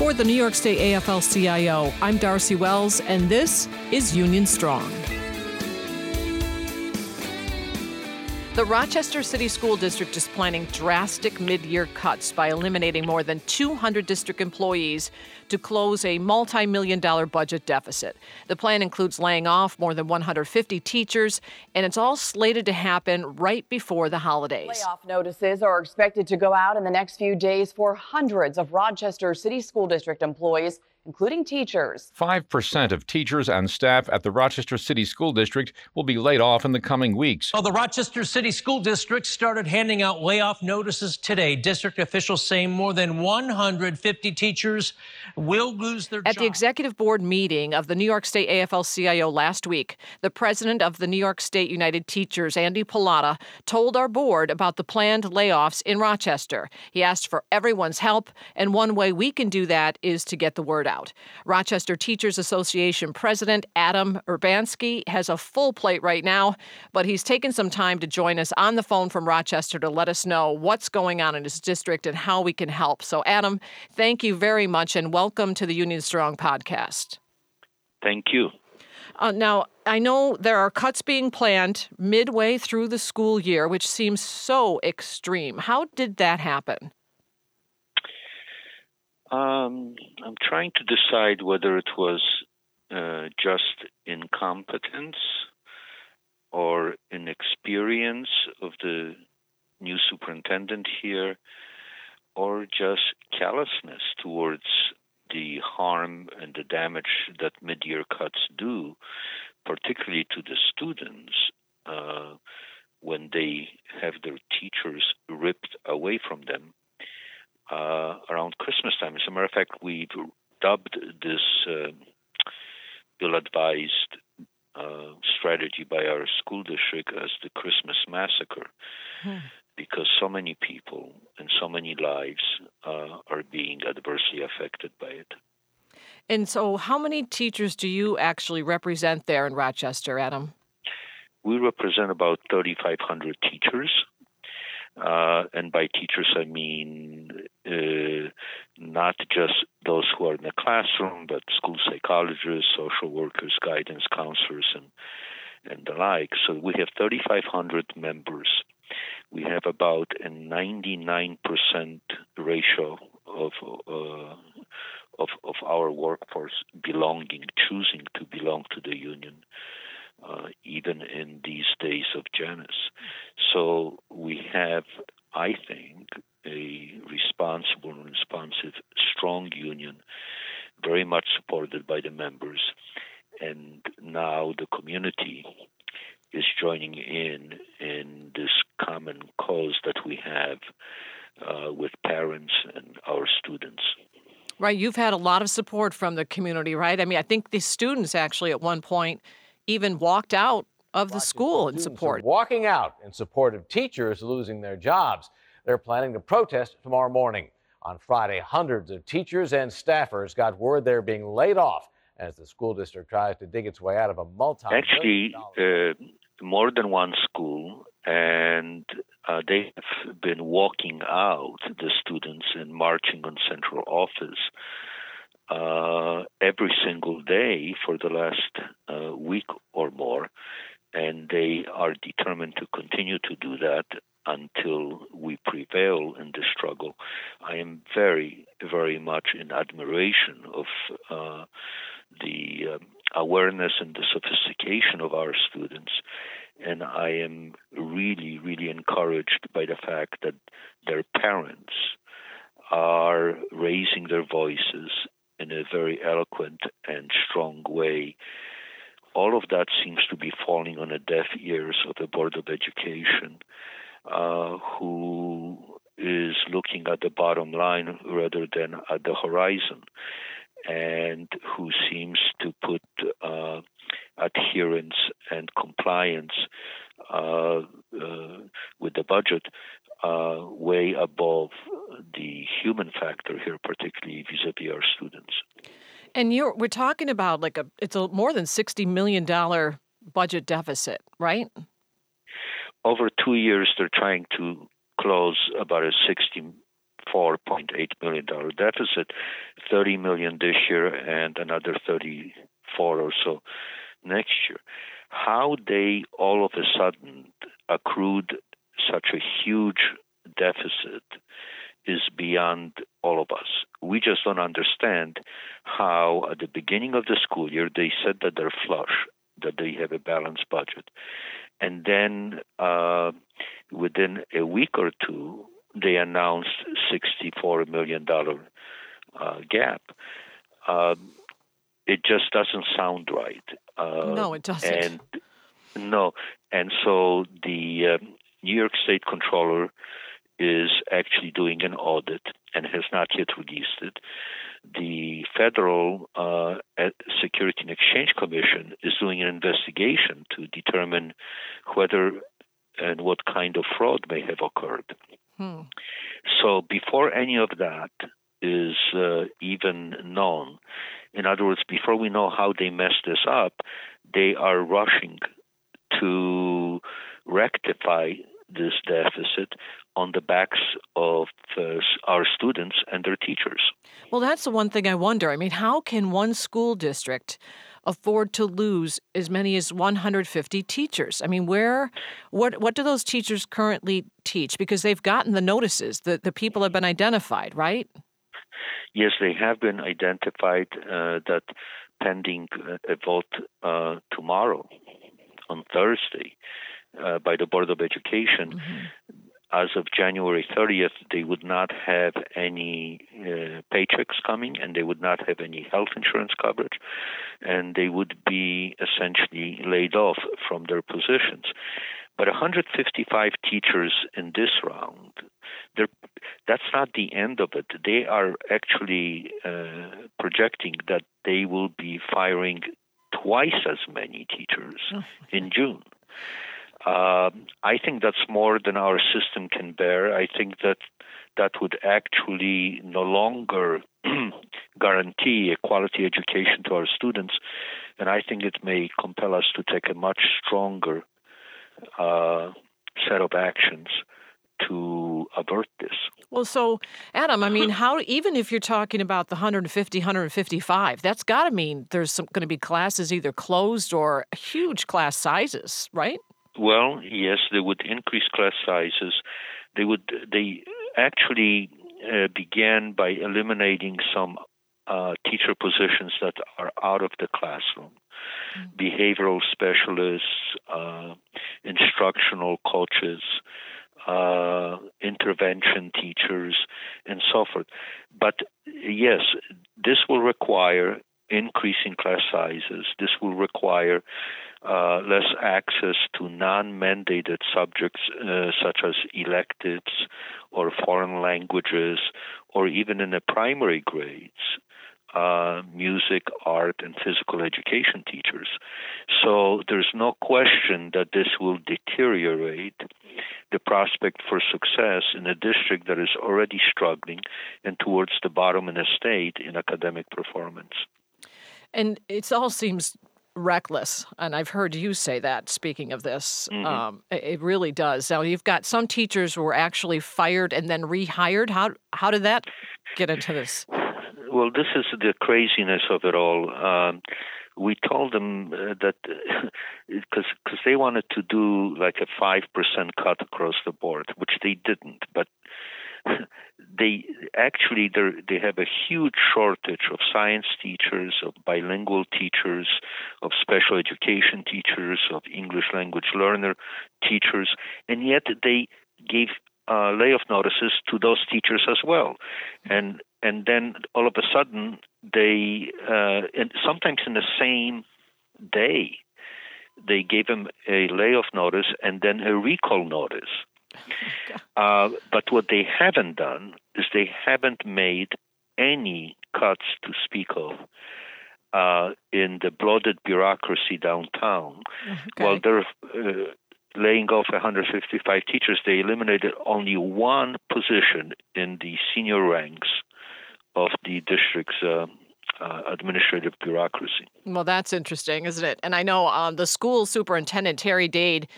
For the New York State AFL CIO, I'm Darcy Wells, and this is Union Strong. The Rochester City School District is planning drastic mid year cuts by eliminating more than 200 district employees to close a multi million dollar budget deficit. The plan includes laying off more than 150 teachers, and it's all slated to happen right before the holidays. Layoff notices are expected to go out in the next few days for hundreds of Rochester City School District employees including teachers. 5% of teachers and staff at the Rochester City School District will be laid off in the coming weeks. Well, the Rochester City School District started handing out layoff notices today. District officials say more than 150 teachers will lose their jobs. At the executive board meeting of the New York State AFL CIO last week, the president of the New York State United Teachers, Andy Pallotta, told our board about the planned layoffs in Rochester. He asked for everyone's help, and one way we can do that is to get the word out. Rochester Teachers Association President Adam Urbanski has a full plate right now, but he's taken some time to join us on the phone from Rochester to let us know what's going on in his district and how we can help. So, Adam, thank you very much and welcome to the Union Strong podcast. Thank you. Uh, now, I know there are cuts being planned midway through the school year, which seems so extreme. How did that happen? Um, I'm trying to decide whether it was uh, just incompetence or inexperience of the new superintendent here, or just callousness towards the harm and the damage that mid-year cuts do, particularly to the students uh, when they have their teachers ripped away from them uh, around Christmas time. As a matter of fact, we've dubbed this uh, ill-advised uh, strategy by our school district as the Christmas massacre, hmm. because so many people and so many lives uh, are being adversely affected by it. And so, how many teachers do you actually represent there in Rochester, Adam? We represent about 3,500 teachers. Uh, and by teachers, I mean uh, not just those who are in the classroom, but school psychologists, social workers, guidance counselors, and and the like. So we have 3,500 members. We have about a 99% ratio of uh, of of our workforce belonging, choosing to belong to the union uh, even in these days of Janus. So we have, I think, a responsible and responsive, strong union, very much supported by the members. And now the community is joining in in this common cause that we have uh, with parents and our students. Right, you've had a lot of support from the community, right? I mean, I think the students actually at one point even walked out of the school in support. Walking out in support of teachers losing their jobs. They're planning to protest tomorrow morning. On Friday, hundreds of teachers and staffers got word they're being laid off as the school district tries to dig its way out of a multi. Actually, uh, more than one school, and uh, they have been walking out the students and marching on central office uh, every single day for the last uh, week or more, and they are determined to continue to do that until we prevail in the struggle. I am very, very much in admiration of uh, the um, awareness and the sophistication of our students. And I am really, really encouraged by the fact that their parents are raising their voices in a very eloquent and strong way. All of that seems to be falling on the deaf ears of the Board of Education, uh, who is looking at the bottom line rather than at the horizon, and who seems to put uh, adherence and compliance uh, uh with the budget uh, way above the human factor here, particularly vis-a-vis our students. And you're we're talking about like a it's a more than sixty million dollar budget deficit, right? Over two years, they're trying to close about a $64.8 million deficit, 30 million this year and another 34 or so next year. How they all of a sudden accrued such a huge deficit is beyond all of us. We just don't understand how, at the beginning of the school year, they said that they're flush, that they have a balanced budget. And then uh, within a week or two, they announced $64 million uh, gap. Uh, it just doesn't sound right. Uh, no, it doesn't. And no, and so the uh, New York State Controller is actually doing an audit and has not yet released it. The Federal uh, Security and Exchange Commission is doing an investigation to determine whether and what kind of fraud may have occurred. Hmm. So, before any of that is uh, even known, in other words, before we know how they messed this up, they are rushing to rectify this deficit on the backs of uh, our students and their teachers. Well, that's the one thing I wonder. I mean, how can one school district afford to lose as many as 150 teachers? I mean, where what what do those teachers currently teach because they've gotten the notices, the the people have been identified, right? Yes, they have been identified uh, that pending uh, a vote uh, tomorrow on Thursday uh, by the Board of Education. Mm-hmm. As of January 30th, they would not have any uh, paychecks coming and they would not have any health insurance coverage, and they would be essentially laid off from their positions. But 155 teachers in this round, that's not the end of it. They are actually uh, projecting that they will be firing twice as many teachers oh. in June. Uh, I think that's more than our system can bear. I think that that would actually no longer guarantee a quality education to our students, and I think it may compel us to take a much stronger uh, set of actions to avert this. Well, so Adam, I mean, how even if you're talking about the 150, 155, that's got to mean there's going to be classes either closed or huge class sizes, right? Well, yes, they would increase class sizes. They would they actually uh, began by eliminating some uh, teacher positions that are out of the classroom. Mm-hmm. Behavioral specialists, uh, instructional coaches, uh, intervention teachers, and so forth. But yes, this will require increasing class sizes. This will require uh, less access to non mandated subjects uh, such as electives or foreign languages, or even in the primary grades. Uh, music, art, and physical education teachers. So there's no question that this will deteriorate the prospect for success in a district that is already struggling and towards the bottom in the state in academic performance. And it all seems reckless. And I've heard you say that, speaking of this. Mm-hmm. Um, it really does. Now, you've got some teachers who were actually fired and then rehired. How, how did that get into this? Well, this is the craziness of it all. Um, we told them uh, that because because they wanted to do like a five percent cut across the board, which they didn't. But they actually they have a huge shortage of science teachers, of bilingual teachers, of special education teachers, of English language learner teachers, and yet they gave uh, layoff notices to those teachers as well, and and then all of a sudden they uh, and sometimes in the same day they gave them a layoff notice and then a recall notice uh, but what they haven't done is they haven't made any cuts to speak of uh, in the bloated bureaucracy downtown. Okay. While they're uh, laying off 155 teachers, they eliminated only one position in the senior ranks of the district's uh, uh, administrative bureaucracy. Well, that's interesting, isn't it? And I know um, the school superintendent Terry Dade.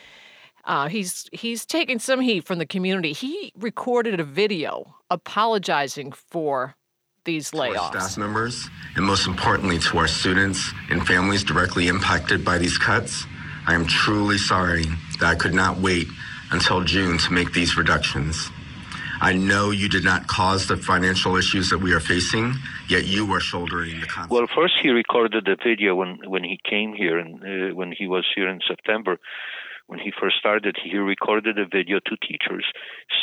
Uh, he's he's taking some heat from the community. He recorded a video apologizing for these layoffs. To our staff members, and most importantly, to our students and families directly impacted by these cuts, I am truly sorry that I could not wait until June to make these reductions. I know you did not cause the financial issues that we are facing, yet you are shouldering the consequences. Well, first he recorded the video when when he came here and uh, when he was here in September. When he first started, he recorded a video to teachers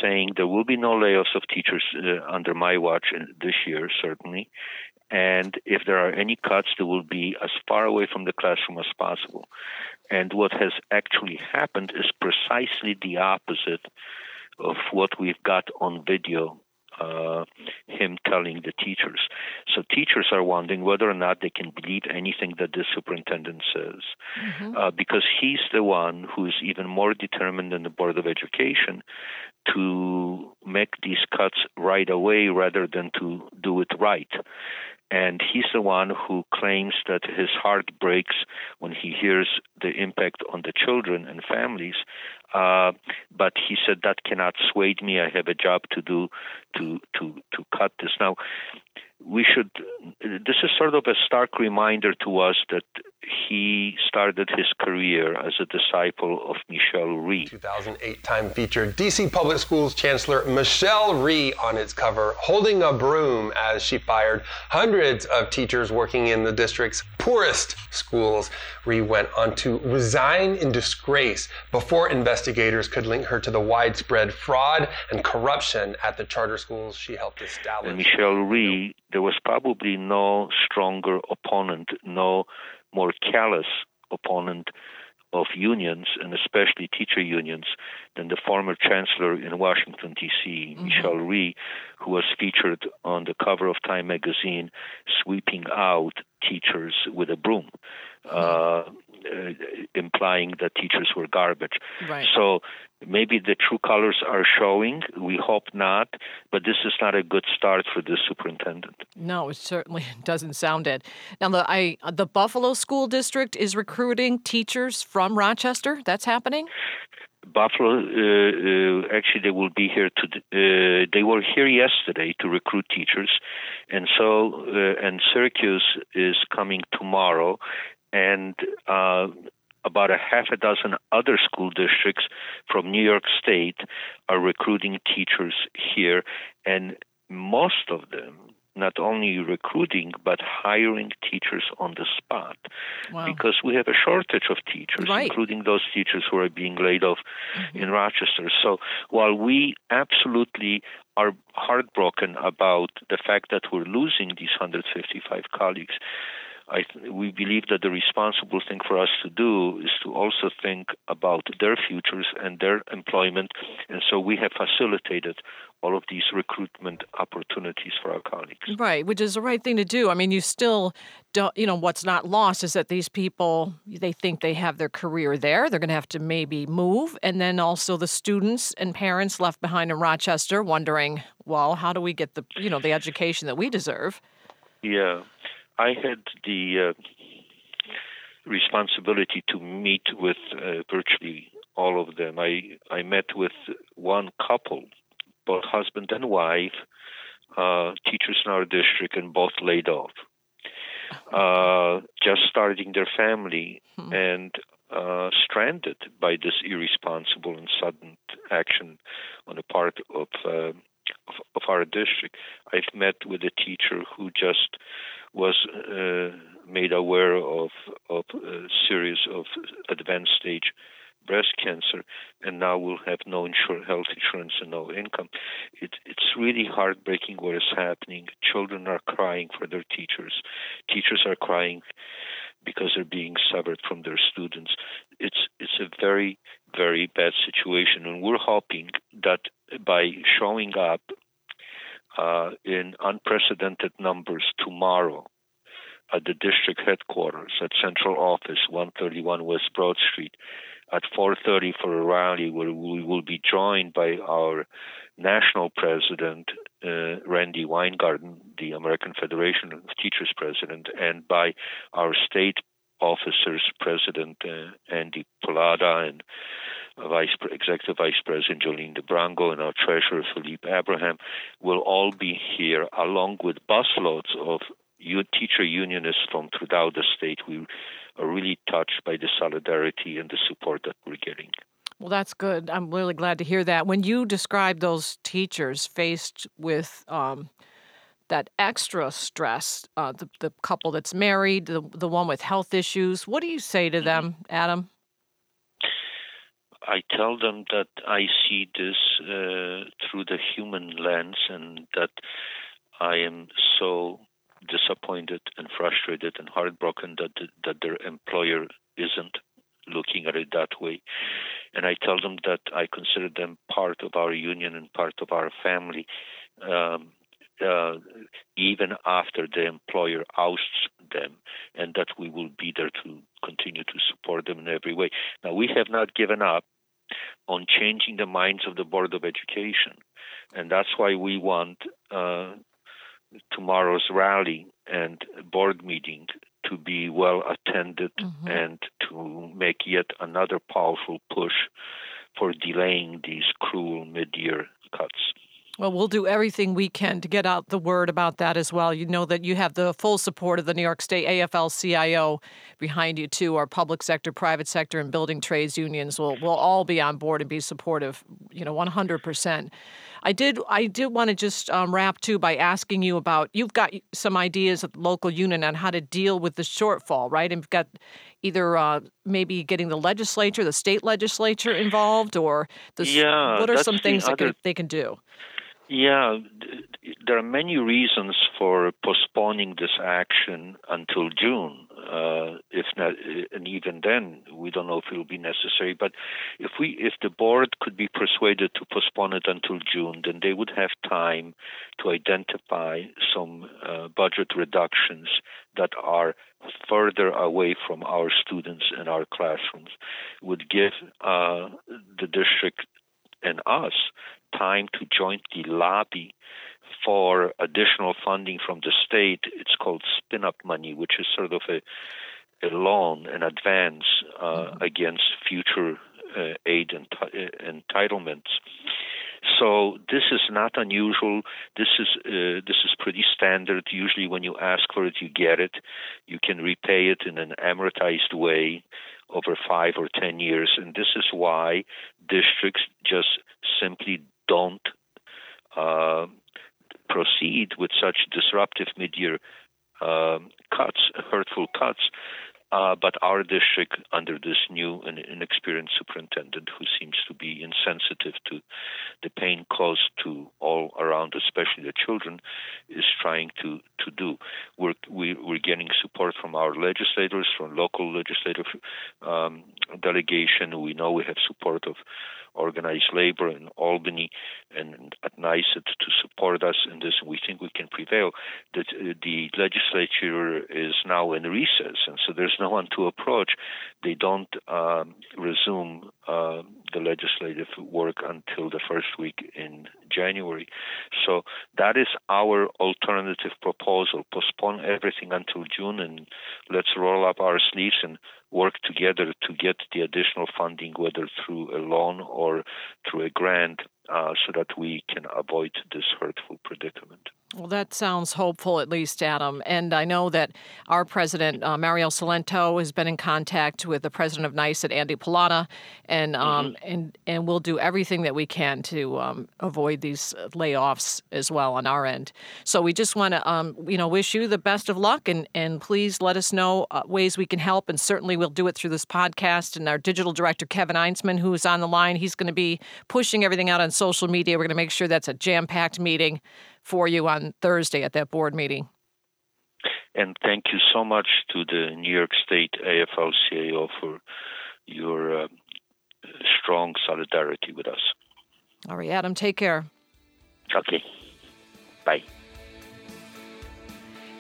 saying there will be no layoffs of teachers uh, under my watch this year, certainly. And if there are any cuts, they will be as far away from the classroom as possible. And what has actually happened is precisely the opposite of what we've got on video uh, him telling the teachers. So teachers are wondering whether or not they can believe anything that the superintendent says, mm-hmm. uh, because he's the one who is even more determined than the Board of Education to make these cuts right away rather than to do it right. And he's the one who claims that his heart breaks when he hears the impact on the children and families. Uh, but he said that cannot sway me. I have a job to do to to to cut this. Now, we should. This is sort of a stark reminder to us that he started his career as a disciple of Michelle Rhee. 2008 Time featured DC Public Schools Chancellor Michelle Rhee on its cover, holding a broom as she fired hundreds of teachers working in the district's poorest schools. Rhee went on to resign in disgrace before investigators could link her to the widespread fraud and corruption at the charter schools she helped establish. And Michelle Rhee, there was probably no stronger opponent, no more callous opponent of unions and especially teacher unions than the former chancellor in Washington D.C., mm-hmm. Michelle Rhee, who was featured on the cover of Time magazine sweeping out teachers with a broom. Uh, uh, implying that teachers were garbage. Right. So maybe the true colors are showing. We hope not, but this is not a good start for the superintendent. No, it certainly doesn't sound it. Now, the I the Buffalo School District is recruiting teachers from Rochester. That's happening. Buffalo, uh, uh, actually, they will be here to. Uh, they were here yesterday to recruit teachers, and so uh, and Syracuse is coming tomorrow, and uh, about a half a dozen other school districts from New York State are recruiting teachers here, and most of them not only recruiting but hiring teachers on the spot wow. because we have a shortage of teachers right. including those teachers who are being laid off mm-hmm. in Rochester so while we absolutely are heartbroken about the fact that we're losing these 155 colleagues I th- we believe that the responsible thing for us to do is to also think about their futures and their employment. And so we have facilitated all of these recruitment opportunities for our colleagues. Right, which is the right thing to do. I mean, you still don't, you know, what's not lost is that these people, they think they have their career there. They're going to have to maybe move. And then also the students and parents left behind in Rochester wondering, well, how do we get the, you know, the education that we deserve? Yeah. I had the uh, responsibility to meet with uh, virtually all of them. I I met with one couple, both husband and wife, uh, teachers in our district, and both laid off, uh, just starting their family hmm. and uh, stranded by this irresponsible and sudden action on the part of, uh, of, of our district. I've met with a teacher who just was uh, made aware of of a series of advanced stage breast cancer, and now will have no insur- health insurance and no income. It, it's really heartbreaking what is happening. Children are crying for their teachers. Teachers are crying because they're being severed from their students. It's it's a very very bad situation, and we're hoping that by showing up uh, in unprecedented numbers tomorrow at the district headquarters at central office 131 west broad street. At 4.30 for a rally where we will be joined by our national president uh, Randi Weingarten, the American Federation of Teachers president, and by our state officers, President uh, Andy Pallotta and Vice Executive Vice President Jolene DiBrango and our Treasurer Philippe Abraham will all be here, along with busloads of teacher unionists from throughout the state. We are really touched by the solidarity and the support that we're getting. Well, that's good. I'm really glad to hear that. When you describe those teachers faced with um, that extra stress, uh, the, the couple that's married, the, the one with health issues, what do you say to mm-hmm. them, Adam? I tell them that I see this uh, through the human lens and that I am so disappointed and frustrated and heartbroken that that their employer isn't looking at it that way. And I tell them that I consider them part of our union and part of our family. Um, uh, even after the employer ousts them, and that we will be there to continue to support them in every way. Now, we have not given up on changing the minds of the Board of Education, and that's why we want uh, tomorrow's rally and board meeting to be well attended mm-hmm. and to make yet another powerful push for delaying these cruel mid year cuts. Well, we'll do everything we can to get out the word about that as well. You know that you have the full support of the New York State AFL CIO behind you, too. Our public sector, private sector, and building trades unions will, will all be on board and be supportive, you know, 100%. I did I did want to just um, wrap too by asking you about you've got some ideas at the local union on how to deal with the shortfall, right? And you've got either uh, maybe getting the legislature, the state legislature involved, or the, yeah, what are some things the that can, they can do? Yeah, there are many reasons for postponing this action until June. Uh, if not, and even then, we don't know if it will be necessary. But if we, if the board could be persuaded to postpone it until June, then they would have time to identify some uh, budget reductions that are further away from our students and our classrooms. Would give uh, the district and us time to jointly lobby for additional funding from the state. It's called spin up money, which is sort of a, a loan, an advance uh, mm-hmm. against future uh, aid and entitlements. So this is not unusual. This is uh, this is pretty standard. Usually, when you ask for it, you get it. You can repay it in an amortized way over five or ten years, and this is why districts just simply don't uh, proceed with such disruptive mid-year uh, cuts, hurtful cuts, uh, but our district, under this new and inexperienced superintendent who seems to be insensitive to the pain caused to all around, especially the children, is trying to, to do. We're, we, are we are getting support from our legislators, from local legislative um, delegation. We know we have support of organized labor in Albany and at NYSUT to support us in this. We think we can prevail. That the legislature is now in recess, and so there's no one to approach. They don't um, resume uh, the legislative work until the first week in January. So that is our alternative proposal. Postpone everything until June and let's roll up our sleeves and work together to get the additional funding, whether through a loan or through a grant, uh, so that we can avoid this hurtful predicament. Well, that sounds hopeful, at least, Adam. And I know that our president, uh, Mario Cilento, has been in contact with the president of NYSUT, Andy Pallotta, and um, mm-hmm. and and we'll do everything that we can to um, avoid these layoffs as well on our end. So we just want to, um, you know, wish you the best of luck, and and please let us know uh, ways we can help, and certainly we'll do it through this podcast. And our digital director, Kevin Einsman, who is on the line, he's going to be pushing everything out on social media. We're going to make sure that's a jam-packed meeting for you on Thursday at that board meeting. And thank you so much to the New York State AFL CIO for your uh, strong solidarity with us. All right, Adam, take care. Okay. Bye.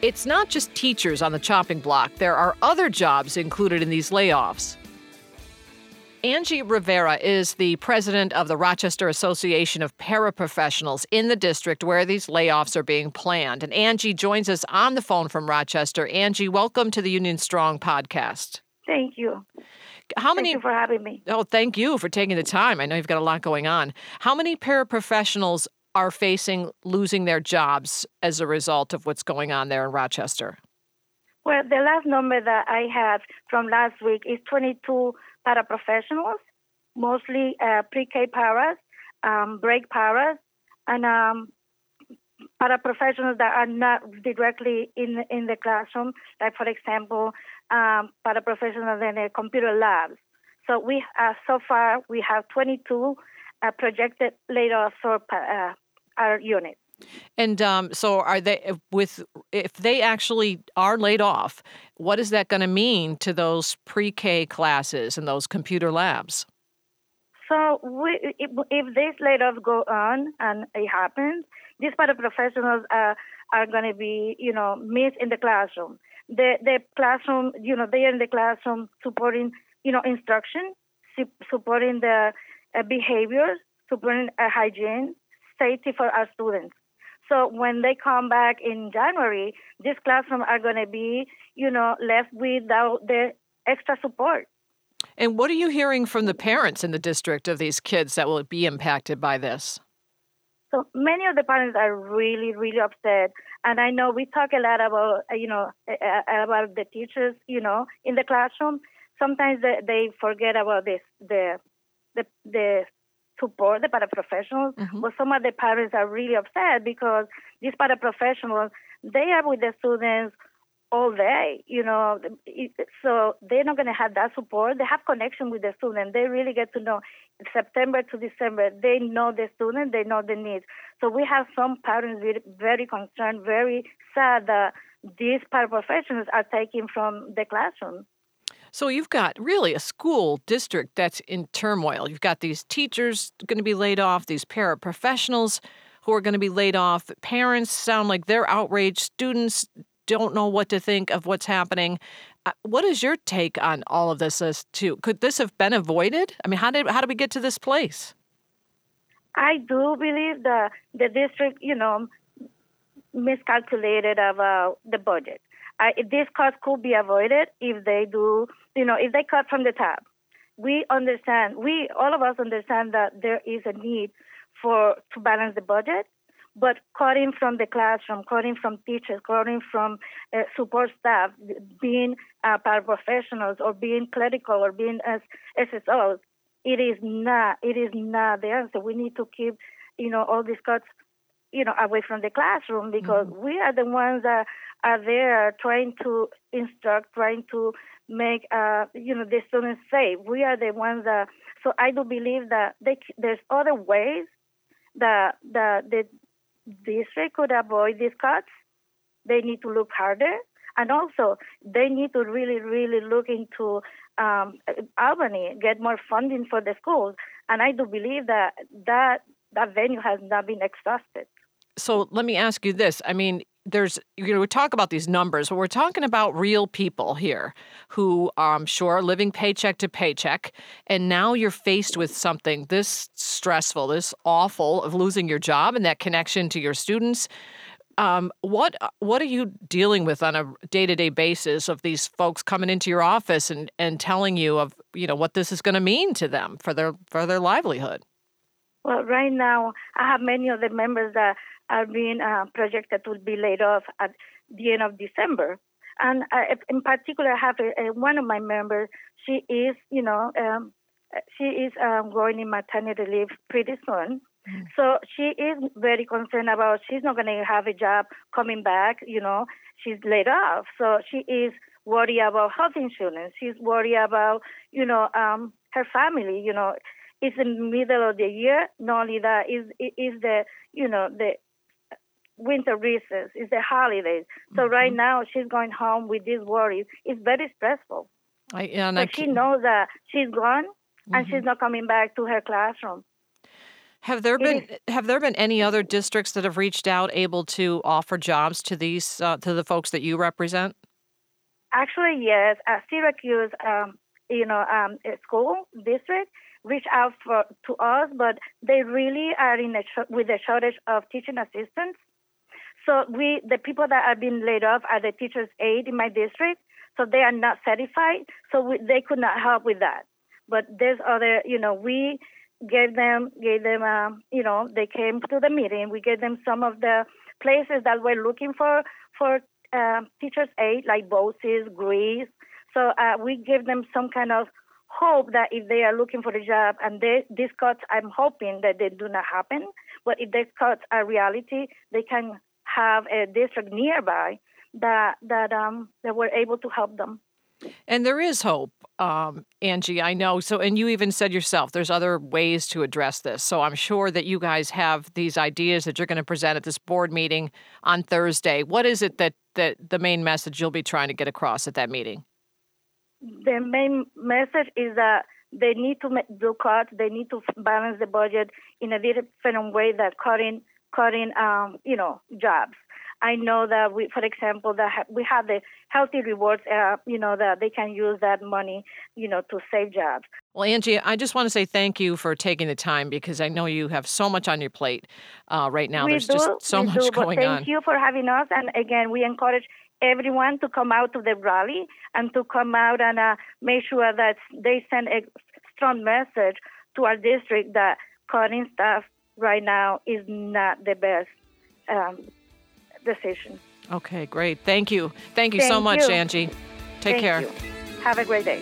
It's not just teachers on the chopping block, there are other jobs included in these layoffs. Angie Rivera is the president of the Rochester Association of Paraprofessionals in the district where these layoffs are being planned. And Angie joins us on the phone from Rochester. Angie, welcome to the Union Strong podcast. Thank you. How many thank you for having me? Oh, thank you for taking the time. I know you've got a lot going on. How many paraprofessionals are facing losing their jobs as a result of what's going on there in Rochester? Well, the last number that I have from last week is 22 paraprofessionals, mostly uh, pre-K paras, um, break paras, and um, paraprofessionals that are not directly in in the classroom, like for example, um, paraprofessionals in the computer labs. So we uh, so far we have 22 uh, projected later for uh, our unit. And um, so, are they with if they actually are laid off? What is that going to mean to those pre-K classes and those computer labs? So, we, if, if this layoff go on and it happens, these paraprofessionals are are going to be, you know, missed in the classroom. The the classroom, you know, they are in the classroom supporting, you know, instruction, supporting the uh, supporting uh, hygiene, safety for our students. So when they come back in January, these classrooms are going to be, you know, left without the extra support. And what are you hearing from the parents in the district of these kids that will be impacted by this? So many of the parents are really, really upset. And I know we talk a lot about, you know, about the teachers, you know, in the classroom. Sometimes they, they forget about this, the, the, the support the paraprofessionals, mm-hmm. but some of the parents are really upset because these paraprofessionals, they are with the students all day, you know, so they're not going to have that support. They have connection with the student. They really get to know September to December. They know the student. They know the needs. So we have some parents very, very concerned, very sad that these paraprofessionals are taken from the classroom. So you've got really a school district that's in turmoil. You've got these teachers going to be laid off, these paraprofessionals who are going to be laid off. Parents sound like they're outraged. Students don't know what to think of what's happening. Uh, what is your take on all of this as to could this have been avoided? I mean, how did how did we get to this place? I do believe the the district, you know, miscalculated about the budget. I, this cost could be avoided if they do, you know, if they cut from the top. We understand, we all of us understand that there is a need for to balance the budget, but cutting from the classroom, cutting from teachers, cutting from uh, support staff, being uh, paraprofessionals, or being clerical, or being as SSOs, it is not. It is not the answer. We need to keep, you know, all these cuts, you know, away from the classroom because mm-hmm. we are the ones that are there trying to instruct, trying to make uh, you know the students safe. We are the ones that. So I do believe that they, there's other ways that that the district could avoid these cuts. They need to look harder, and also they need to really, really look into um, Albany, get more funding for the schools. And I do believe that that that venue has not been exhausted. So let me ask you this. I mean, there's you know we talk about these numbers but we're talking about real people here who i'm sure are living paycheck to paycheck and now you're faced with something this stressful this awful of losing your job and that connection to your students um, what what are you dealing with on a day-to-day basis of these folks coming into your office and, and telling you of you know what this is going to mean to them for their for their livelihood well right now i have many of the members that are being uh, projected to be laid off at the end of December. And uh, in particular, I have a, a, one of my members. She is, you know, um, she is um, going in maternity leave pretty soon. Mm-hmm. So she is very concerned about she's not going to have a job coming back. You know, she's laid off. So she is worried about health insurance. She's worried about, you know, um, her family. You know, it's in the middle of the year. Not only that, is is the, you know, the winter recess, it's the holidays. So mm-hmm. right now she's going home with these worries. It's very stressful. I, and so I she knows that she's gone mm-hmm. and she's mm-hmm. not coming back to her classroom. Have there been have there been any other districts that have reached out able to offer jobs to these uh, to the folks that you represent? Actually, yes. Uh, Syracuse um, you know, um, school district reached out for, to us, but they really are in a with a shortage of teaching assistants. So we, the people that are being laid off are the teachers' aid in my district. So they are not certified. So we, they could not help with that. But there's other, you know, we gave them, gave them, um, you know, they came to the meeting. We gave them some of the places that we're looking for for uh, teachers' aid, like BOCES, Greece. So uh, we gave them some kind of hope that if they are looking for a job and they, these cuts, I'm hoping that they do not happen. But if these cuts are reality, they can have a district nearby that that um that we're able to help them. And there is hope, um, Angie. I know. So, and you even said yourself, there's other ways to address this. So, I'm sure that you guys have these ideas that you're going to present at this board meeting on Thursday. What is it that that the main message you'll be trying to get across at that meeting? The main message is that they need to do cuts. They need to balance the budget in a different way that cutting cutting um, you know jobs. I know that we, for example, that we have the healthy rewards, uh, you know, that they can use that money, you know, to save jobs. Well, Angie, I just want to say thank you for taking the time because I know you have so much on your plate uh, right now. We There's do, just so much do, going thank on. Thank you for having us. And again, we encourage everyone to come out to the rally and to come out and uh, make sure that they send a strong message to our district that cutting staff right now is not the best um, decision. Okay, great. Thank you. Thank you Thank so much, you. Angie. Take Thank care. you. Have a great day.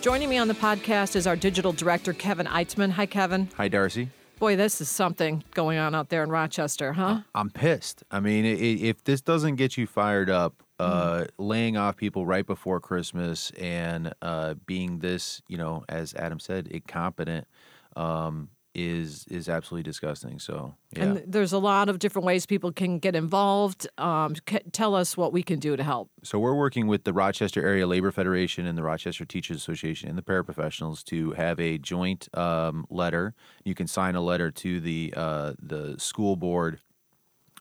Joining me on the podcast is our digital director, Kevin Eitzman. Hi, Kevin. Hi, Darcy. Boy, this is something going on out there in Rochester, huh? I'm pissed. I mean, i- i- if this doesn't get you fired up, uh, laying off people right before Christmas and uh, being this, you know, as Adam said, incompetent, um, is is absolutely disgusting. So, yeah. And there's a lot of different ways people can get involved. Um, c- tell us what we can do to help. So we're working with the Rochester Area Labor Federation and the Rochester Teachers Association and the paraprofessionals to have a joint um, letter. You can sign a letter to the uh, the school board.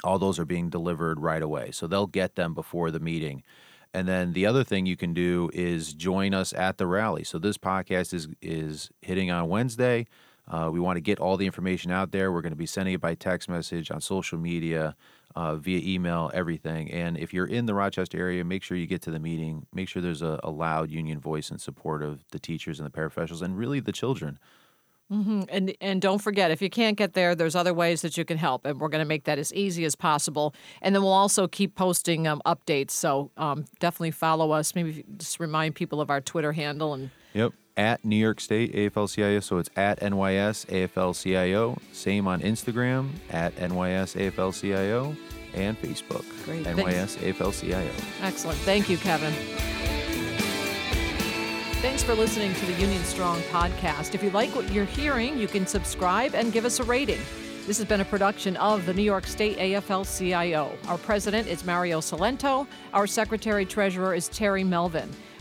All those are being delivered right away, so they'll get them before the meeting. And then the other thing you can do is join us at the rally. So this podcast is is hitting on Wednesday. Uh, we want to get all the information out there. We're going to be sending it by text message on social media, uh, via email, everything. And if you're in the Rochester area, make sure you get to the meeting. Make sure there's a, a loud union voice in support of the teachers and the paraprofessionals and really the children. Hmm And and don't forget, if you can't get there, there's other ways that you can help, and we're going to make that as easy as possible. And then we'll also keep posting um, updates. So um, definitely follow us. Maybe just remind people of our Twitter handle and. Yep. At New York State AFL-CIO, so it's at NYS AFL-CIO. Same on Instagram at NYS AFL-CIO and Facebook. Great. NYS AFL-CIO. Excellent. Thank you, Kevin. Thanks for listening to the Union Strong podcast. If you like what you're hearing, you can subscribe and give us a rating. This has been a production of the New York State AFL CIO. Our president is Mario Cilento. Our secretary treasurer is Terry Melvin.